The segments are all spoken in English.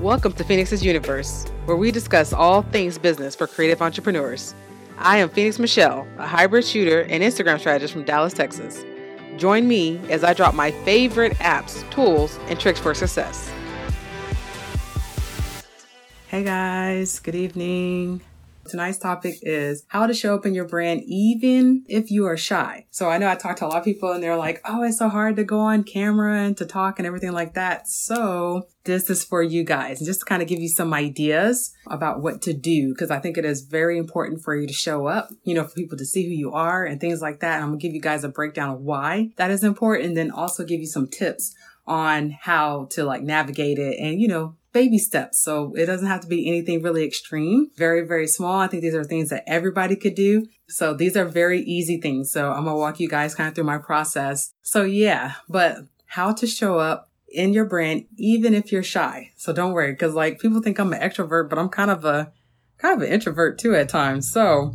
Welcome to Phoenix's Universe, where we discuss all things business for creative entrepreneurs. I am Phoenix Michelle, a hybrid shooter and Instagram strategist from Dallas, Texas. Join me as I drop my favorite apps, tools, and tricks for success. Hey guys, good evening. Tonight's topic is how to show up in your brand even if you are shy. So I know I talked to a lot of people and they're like, oh, it's so hard to go on camera and to talk and everything like that. So this is for you guys and just to kind of give you some ideas about what to do because I think it is very important for you to show up, you know, for people to see who you are and things like that. And I'm gonna give you guys a breakdown of why that is important and then also give you some tips on how to like navigate it and, you know, baby steps. So it doesn't have to be anything really extreme, very, very small. I think these are things that everybody could do. So these are very easy things. So I'm going to walk you guys kind of through my process. So yeah, but how to show up in your brand, even if you're shy. So don't worry. Cause like people think I'm an extrovert, but I'm kind of a, kind of an introvert too at times. So,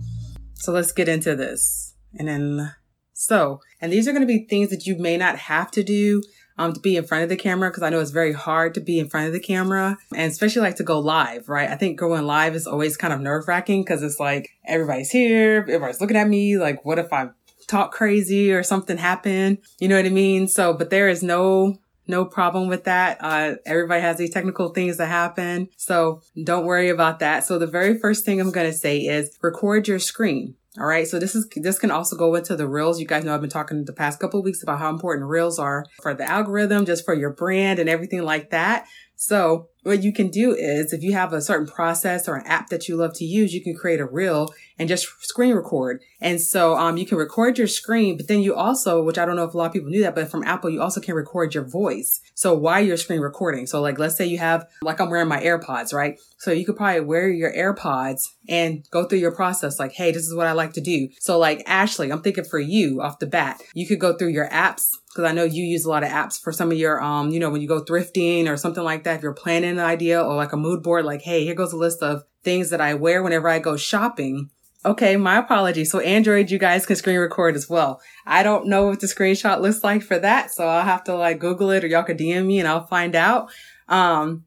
so let's get into this. And then, so, and these are going to be things that you may not have to do um, to be in front of the camera because I know it's very hard to be in front of the camera and especially like to go live, right? I think going live is always kind of nerve wracking because it's like everybody's here, everybody's looking at me. Like, what if I talk crazy or something happen? You know what I mean? So, but there is no no problem with that. Uh, everybody has these technical things that happen. So don't worry about that. So the very first thing I'm going to say is record your screen. All right. So this is, this can also go into the reels. You guys know I've been talking the past couple weeks about how important reels are for the algorithm, just for your brand and everything like that. So what you can do is if you have a certain process or an app that you love to use, you can create a reel and just screen record. And so, um, you can record your screen, but then you also, which I don't know if a lot of people knew that, but from Apple, you also can record your voice. So while you're screen recording, so like, let's say you have, like I'm wearing my AirPods, right? So you could probably wear your AirPods and go through your process like, Hey, this is what I like to do. So like Ashley, I'm thinking for you off the bat, you could go through your apps because I know you use a lot of apps for some of your, um, you know, when you go thrifting or something like that, if you're planning an idea or like a mood board, like, hey, here goes a list of things that I wear whenever I go shopping. Okay, my apologies. So Android, you guys can screen record as well. I don't know what the screenshot looks like for that, so I'll have to like Google it or y'all could DM me and I'll find out. Um,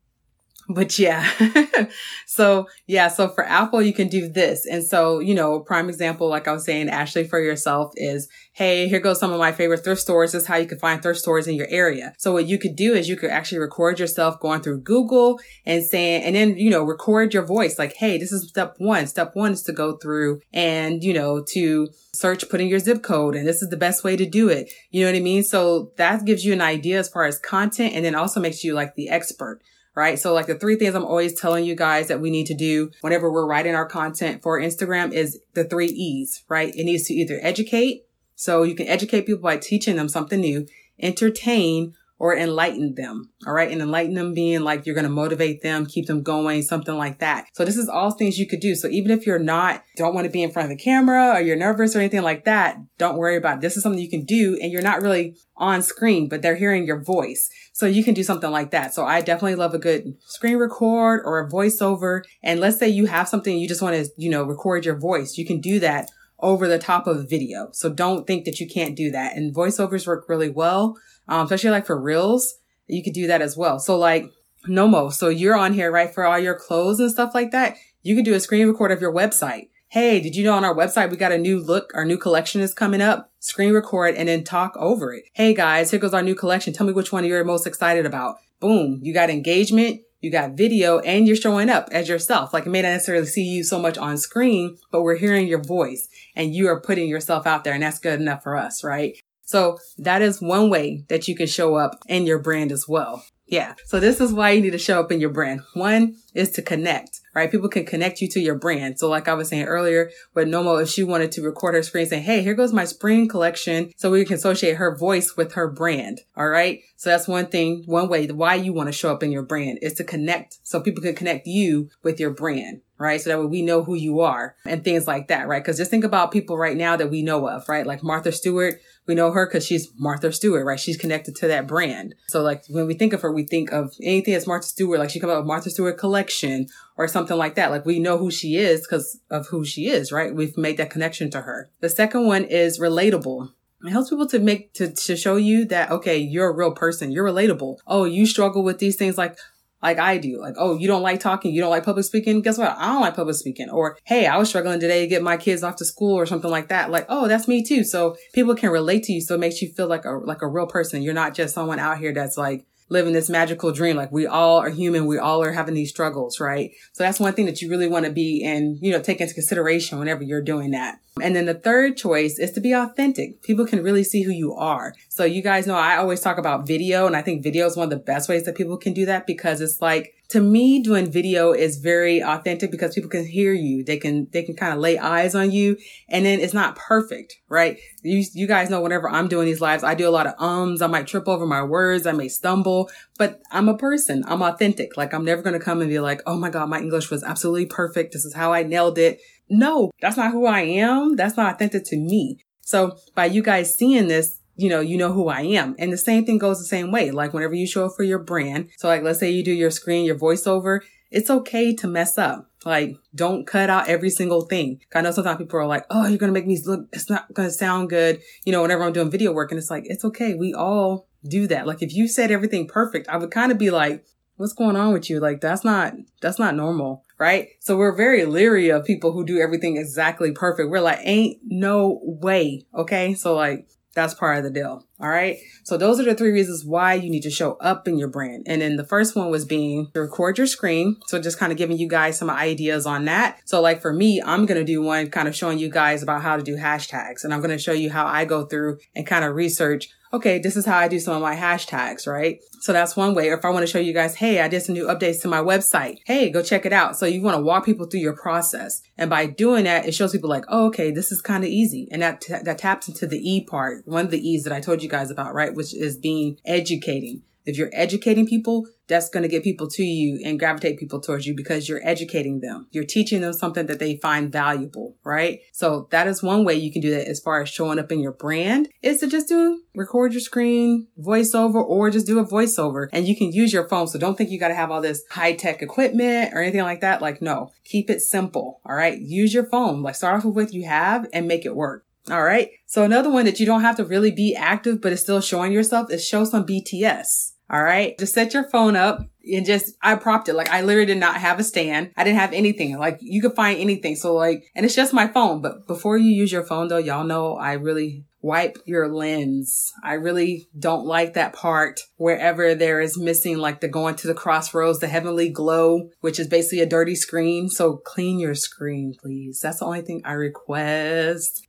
but yeah. so yeah. So for Apple, you can do this. And so, you know, prime example, like I was saying, Ashley for yourself is, Hey, here goes some of my favorite thrift stores. This is how you can find thrift stores in your area. So what you could do is you could actually record yourself going through Google and saying, and then, you know, record your voice like, Hey, this is step one. Step one is to go through and, you know, to search putting your zip code. And this is the best way to do it. You know what I mean? So that gives you an idea as far as content and then also makes you like the expert right? So like the three things I'm always telling you guys that we need to do whenever we're writing our content for Instagram is the three E's, right? It needs to either educate. So you can educate people by teaching them something new, entertain, or enlighten them. All right. And enlighten them being like you're going to motivate them, keep them going, something like that. So this is all things you could do. So even if you're not, don't want to be in front of the camera or you're nervous or anything like that, don't worry about it. This is something you can do and you're not really on screen, but they're hearing your voice. So you can do something like that. So I definitely love a good screen record or a voiceover. And let's say you have something you just want to, you know, record your voice. You can do that over the top of video. So don't think that you can't do that. And voiceovers work really well um, especially like for reels, you could do that as well. So like Nomo, so you're on here, right? For all your clothes and stuff like that, you can do a screen record of your website. Hey, did you know on our website we got a new look? Our new collection is coming up. Screen record and then talk over it. Hey guys, here goes our new collection. Tell me which one you're most excited about. Boom. You got engagement. You got video and you're showing up as yourself. Like it may not necessarily see you so much on screen, but we're hearing your voice and you are putting yourself out there and that's good enough for us, right? So that is one way that you can show up in your brand as well. Yeah. So this is why you need to show up in your brand. One is to connect, right? People can connect you to your brand. So like I was saying earlier with Nomo, if she wanted to record her screen saying, Hey, here goes my spring collection. So we can associate her voice with her brand. All right. So that's one thing, one way why you want to show up in your brand is to connect so people can connect you with your brand right? So that way we know who you are and things like that, right? Cause just think about people right now that we know of, right? Like Martha Stewart, we know her because she's Martha Stewart, right? She's connected to that brand. So like when we think of her, we think of anything that's Martha Stewart, like she come out with Martha Stewart collection or something like that. Like we know who she is because of who she is, right? We've made that connection to her. The second one is relatable. It helps people to make to, to show you that okay, you're a real person. You're relatable. Oh, you struggle with these things like like I do. Like, oh, you don't like talking, you don't like public speaking. Guess what? I don't like public speaking. Or, hey, I was struggling today to get my kids off to school or something like that. Like, oh, that's me too. So people can relate to you. So it makes you feel like a like a real person. You're not just someone out here that's like living this magical dream. Like we all are human. We all are having these struggles, right? So that's one thing that you really want to be and, you know, take into consideration whenever you're doing that. And then the third choice is to be authentic. People can really see who you are. So you guys know I always talk about video and I think video is one of the best ways that people can do that because it's like to me doing video is very authentic because people can hear you. They can they can kind of lay eyes on you and then it's not perfect right? You you guys know whenever i'm doing these lives i do a lot of ums. I might trip over my words. I may stumble but i'm a person. I'm authentic. Like i'm never going to come and be like oh my god my english was absolutely perfect. This is how i nailed it no, that's not who I am. That's not authentic to me. So by you guys seeing this, you know, you know who I am. And the same thing goes the same way. Like whenever you show up for your brand. So like, let's say you do your screen, your voiceover. It's okay to mess up. Like, don't cut out every single thing. I know sometimes people are like, oh, you're going to make me look, it's not going to sound good. You know, whenever I'm doing video work and it's like, it's okay. We all do that. Like, if you said everything perfect, I would kind of be like, what's going on with you? Like, that's not, that's not normal right? So we're very leery of people who do everything exactly perfect. We're like, ain't no way. Okay. So like, that's part of the deal. All right. So those are the three reasons why you need to show up in your brand. And then the first one was being to record your screen. So just kind of giving you guys some ideas on that. So like for me, I'm going to do one kind of showing you guys about how to do hashtags and I'm going to show you how I go through and kind of research okay, this is how I do some of my hashtags, right? So that's one way. Or if I want to show you guys, hey, I did some new updates to my website. Hey, go check it out. So you want to walk people through your process. And by doing that, it shows people like, oh, okay, this is kind of easy. And that, t- that taps into the E part, one of the E's that I told you guys about, right? Which is being educating. If you're educating people, that's going to get people to you and gravitate people towards you because you're educating them. You're teaching them something that they find valuable, right? So that is one way you can do that as far as showing up in your brand is to just do record your screen, voiceover, or just do a voiceover and you can use your phone. So don't think you got to have all this high tech equipment or anything like that. Like, no, keep it simple. All right. Use your phone. Like start off with what you have and make it work. All right. So another one that you don't have to really be active, but it's still showing yourself is show some BTS. All right. Just set your phone up and just, I propped it. Like I literally did not have a stand. I didn't have anything. Like you could find anything. So like, and it's just my phone. But before you use your phone though, y'all know I really wipe your lens. I really don't like that part wherever there is missing like the going to the crossroads, the heavenly glow, which is basically a dirty screen. So clean your screen, please. That's the only thing I request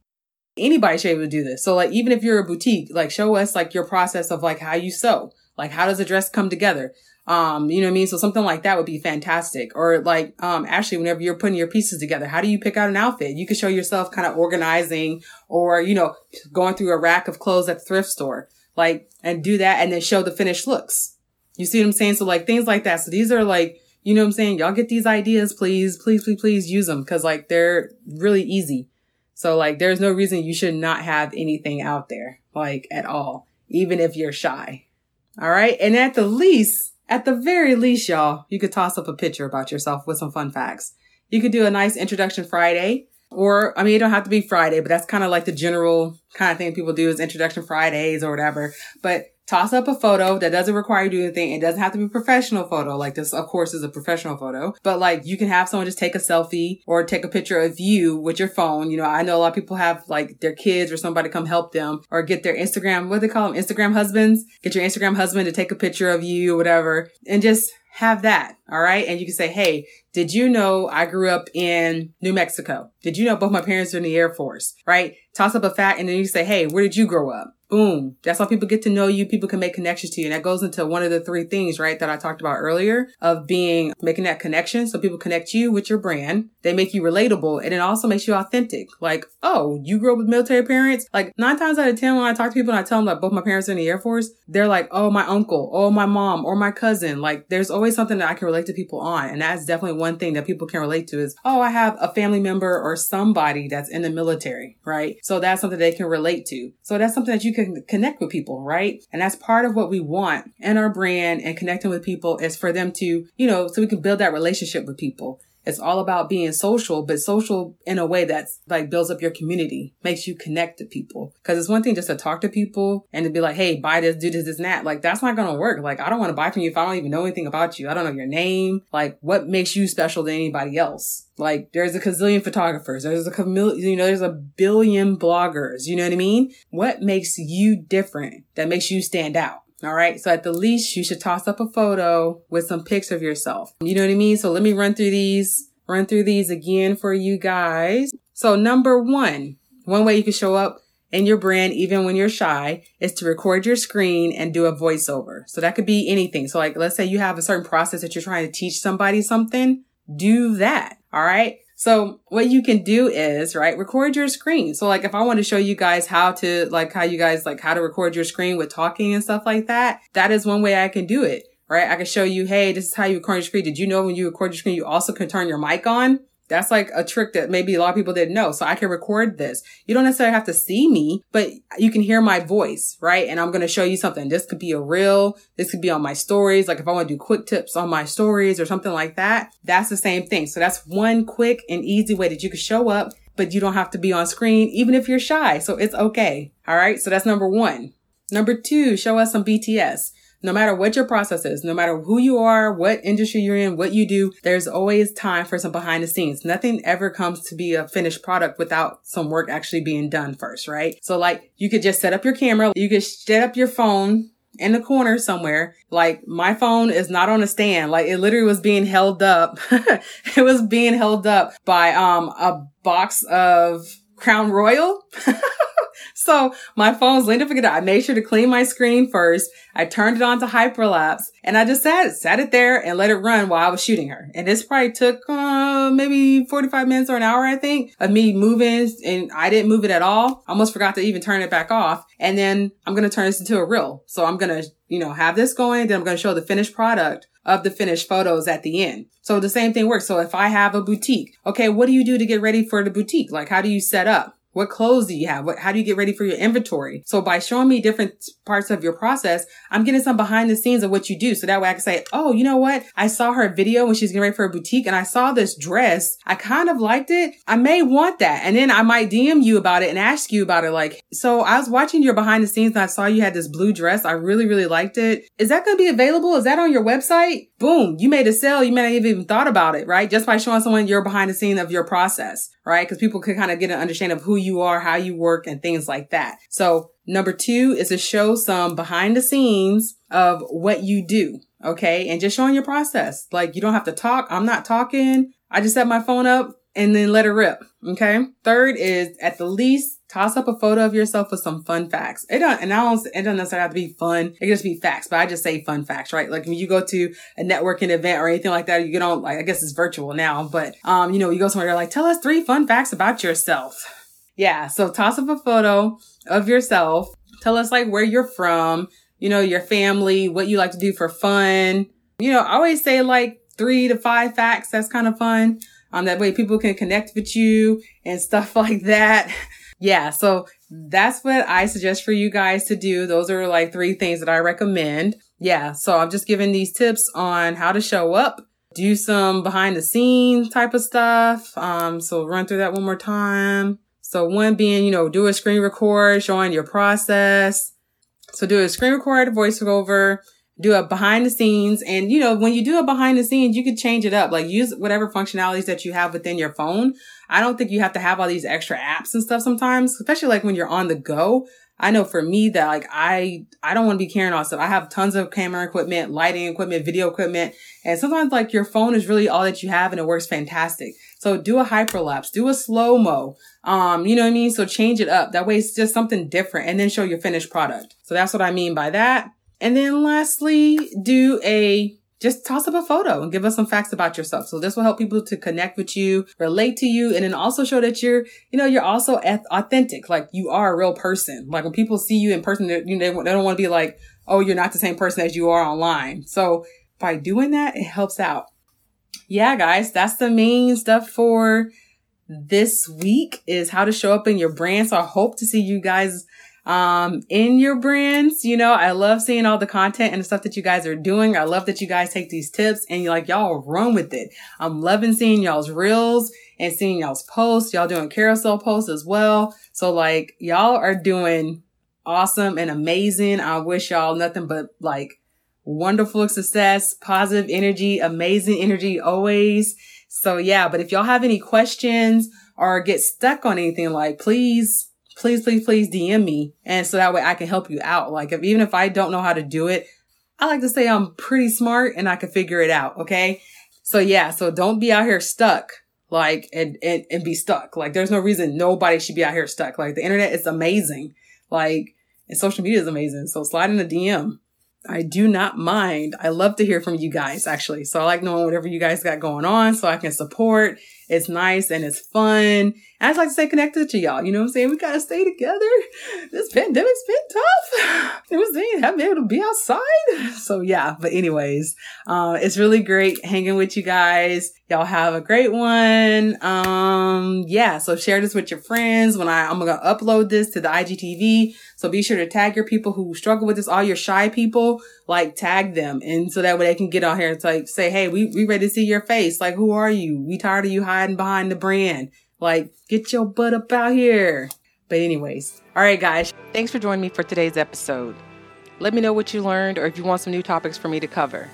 anybody should be able to do this. So like even if you're a boutique, like show us like your process of like how you sew. Like, how does a dress come together? Um, you know what I mean? So something like that would be fantastic. Or like, um, actually, whenever you're putting your pieces together, how do you pick out an outfit? You could show yourself kind of organizing or, you know, going through a rack of clothes at the thrift store, like, and do that and then show the finished looks. You see what I'm saying? So like things like that. So these are like, you know what I'm saying? Y'all get these ideas, please, please, please, please use them. Cause like they're really easy. So like there's no reason you should not have anything out there, like at all, even if you're shy. All right. And at the least, at the very least, y'all, you could toss up a picture about yourself with some fun facts. You could do a nice introduction Friday. Or, I mean, it don't have to be Friday, but that's kind of like the general kind of thing people do is introduction Fridays or whatever. But toss up a photo that doesn't require you to do anything. It doesn't have to be a professional photo. Like this, of course, is a professional photo, but like you can have someone just take a selfie or take a picture of you with your phone. You know, I know a lot of people have like their kids or somebody come help them or get their Instagram, what do they call them? Instagram husbands. Get your Instagram husband to take a picture of you or whatever and just have that. All right. And you can say, Hey, did you know I grew up in New Mexico? Did you know both my parents are in the Air Force? Right? Toss up a fact and then you say, Hey, where did you grow up? Boom. That's how people get to know you. People can make connections to you. And that goes into one of the three things, right, that I talked about earlier of being, making that connection. So people connect you with your brand. They make you relatable and it also makes you authentic. Like, oh, you grew up with military parents? Like nine times out of 10, when I talk to people and I tell them that both my parents are in the Air Force, they're like, oh, my uncle, oh, my mom, or my cousin. Like there's always something that I can relate to people on. And that's definitely one thing that people can relate to is, oh, I have a family member or somebody that's in the military, right? So that's something they can relate to. So that's something that you can connect with people, right? And that's part of what we want in our brand and connecting with people is for them to, you know, so we can build that relationship with people It's all about being social, but social in a way that's like builds up your community, makes you connect to people. Cause it's one thing just to talk to people and to be like, Hey, buy this, do this, this, and that. Like that's not going to work. Like I don't want to buy from you if I don't even know anything about you. I don't know your name. Like what makes you special than anybody else? Like there's a gazillion photographers. There's a you know, there's a billion bloggers. You know what I mean? What makes you different that makes you stand out? All right. So at the least, you should toss up a photo with some pics of yourself. You know what I mean? So let me run through these, run through these again for you guys. So number one, one way you can show up in your brand, even when you're shy, is to record your screen and do a voiceover. So that could be anything. So like, let's say you have a certain process that you're trying to teach somebody something, do that. All right. So what you can do is, right, record your screen. So like if I want to show you guys how to, like how you guys, like how to record your screen with talking and stuff like that, that is one way I can do it, right? I can show you, hey, this is how you record your screen. Did you know when you record your screen, you also can turn your mic on? That's like a trick that maybe a lot of people didn't know. So I can record this. You don't necessarily have to see me, but you can hear my voice, right? And I'm going to show you something. This could be a reel. This could be on my stories. Like if I want to do quick tips on my stories or something like that, that's the same thing. So that's one quick and easy way that you can show up, but you don't have to be on screen, even if you're shy. So it's okay. All right. So that's number one. Number two, show us some BTS no matter what your process is, no matter who you are, what industry you're in, what you do, there's always time for some behind the scenes. Nothing ever comes to be a finished product without some work actually being done first, right? So like you could just set up your camera, you could set up your phone in the corner somewhere. Like my phone is not on a stand. Like it literally was being held up. it was being held up by um a box of Crown Royal. So my phone's leaned up against I made sure to clean my screen first. I turned it on to hyperlapse and I just sat it, sat it there and let it run while I was shooting her. And this probably took, uh, maybe 45 minutes or an hour, I think, of me moving and I didn't move it at all. I almost forgot to even turn it back off. And then I'm going to turn this into a reel. So I'm going to, you know, have this going. Then I'm going to show the finished product of the finished photos at the end. So the same thing works. So if I have a boutique, okay, what do you do to get ready for the boutique? Like, how do you set up? What clothes do you have? What, how do you get ready for your inventory? So by showing me different parts of your process, I'm getting some behind the scenes of what you do. So that way I can say, Oh, you know what? I saw her video when she's getting ready for a boutique and I saw this dress. I kind of liked it. I may want that. And then I might DM you about it and ask you about it. Like, so I was watching your behind the scenes and I saw you had this blue dress. I really, really liked it. Is that going to be available? Is that on your website? Boom. You made a sale. You may not have even thought about it, right? Just by showing someone your behind the scene of your process, right? Cause people can kind of get an understanding of who you are, how you work and things like that. So number two is to show some behind the scenes of what you do. Okay. And just showing your process. Like you don't have to talk. I'm not talking. I just set my phone up and then let it rip. Okay. Third is at the least toss up a photo of yourself with some fun facts. It don't, and I don't, it doesn't necessarily have to be fun. It can just be facts, but I just say fun facts, right? Like when you go to a networking event or anything like that, you get on, like, I guess it's virtual now, but, um, you know, you go somewhere, you're like, tell us three fun facts about yourself. Yeah. So toss up a photo of yourself. Tell us like where you're from, you know, your family, what you like to do for fun. You know, I always say like three to five facts. That's kind of fun. Um, that way people can connect with you and stuff like that. Yeah. So that's what I suggest for you guys to do. Those are like three things that I recommend. Yeah. So I'm just giving these tips on how to show up, do some behind the scenes type of stuff. Um, so run through that one more time. So one being, you know, do a screen record showing your process. So do a screen record, voiceover, do a behind the scenes. And, you know, when you do a behind the scenes, you could change it up, like use whatever functionalities that you have within your phone. I don't think you have to have all these extra apps and stuff sometimes, especially like when you're on the go. I know for me that like I I don't want to be carrying all stuff. I have tons of camera equipment, lighting equipment, video equipment, and sometimes like your phone is really all that you have and it works fantastic. So do a hyperlapse, do a slow mo. Um, you know what I mean? So change it up. That way it's just something different and then show your finished product. So that's what I mean by that. And then lastly, do a just toss up a photo and give us some facts about yourself. So this will help people to connect with you, relate to you, and then also show that you're, you know, you're also authentic. Like you are a real person. Like when people see you in person, you know, they don't want to be like, oh, you're not the same person as you are online. So by doing that, it helps out. Yeah, guys, that's the main stuff for this week is how to show up in your brand. So I hope to see you guys um, in your brands. You know, I love seeing all the content and the stuff that you guys are doing. I love that you guys take these tips and you're like, y'all run with it. I'm loving seeing y'all's reels and seeing y'all's posts. Y'all doing carousel posts as well. So like y'all are doing awesome and amazing. I wish y'all nothing but like wonderful success, positive energy, amazing energy always. So yeah, but if y'all have any questions or get stuck on anything, like please, please, please, please DM me. And so that way I can help you out. Like if, even if I don't know how to do it, I like to say I'm pretty smart and I can figure it out. Okay. So yeah, so don't be out here stuck like and, and and be stuck. Like there's no reason nobody should be out here stuck. Like the internet is amazing. Like and social media is amazing. So slide in a DM. I do not mind. I love to hear from you guys actually. So I like knowing whatever you guys got going on so I can support. It's nice and it's fun. And I just like to stay connected to y'all. You know what I'm saying? We gotta stay together. This pandemic's been tough. What I'm saying? Haven't been able to be outside. So yeah, but anyways, uh, it's really great hanging with you guys. Y'all have a great one. Um, yeah, so share this with your friends when I, I'm gonna upload this to the IGTV. So be sure to tag your people who struggle with this, all your shy people, like tag them. And so that way they can get on here and like say, Hey, we, we ready to see your face. Like, who are you? We tired of you hiding behind the brand. Like, get your butt up out here. But anyways, all right, guys. Thanks for joining me for today's episode. Let me know what you learned or if you want some new topics for me to cover.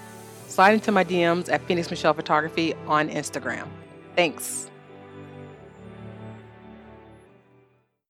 Slide into my DMs at Phoenix Michelle Photography on Instagram. Thanks.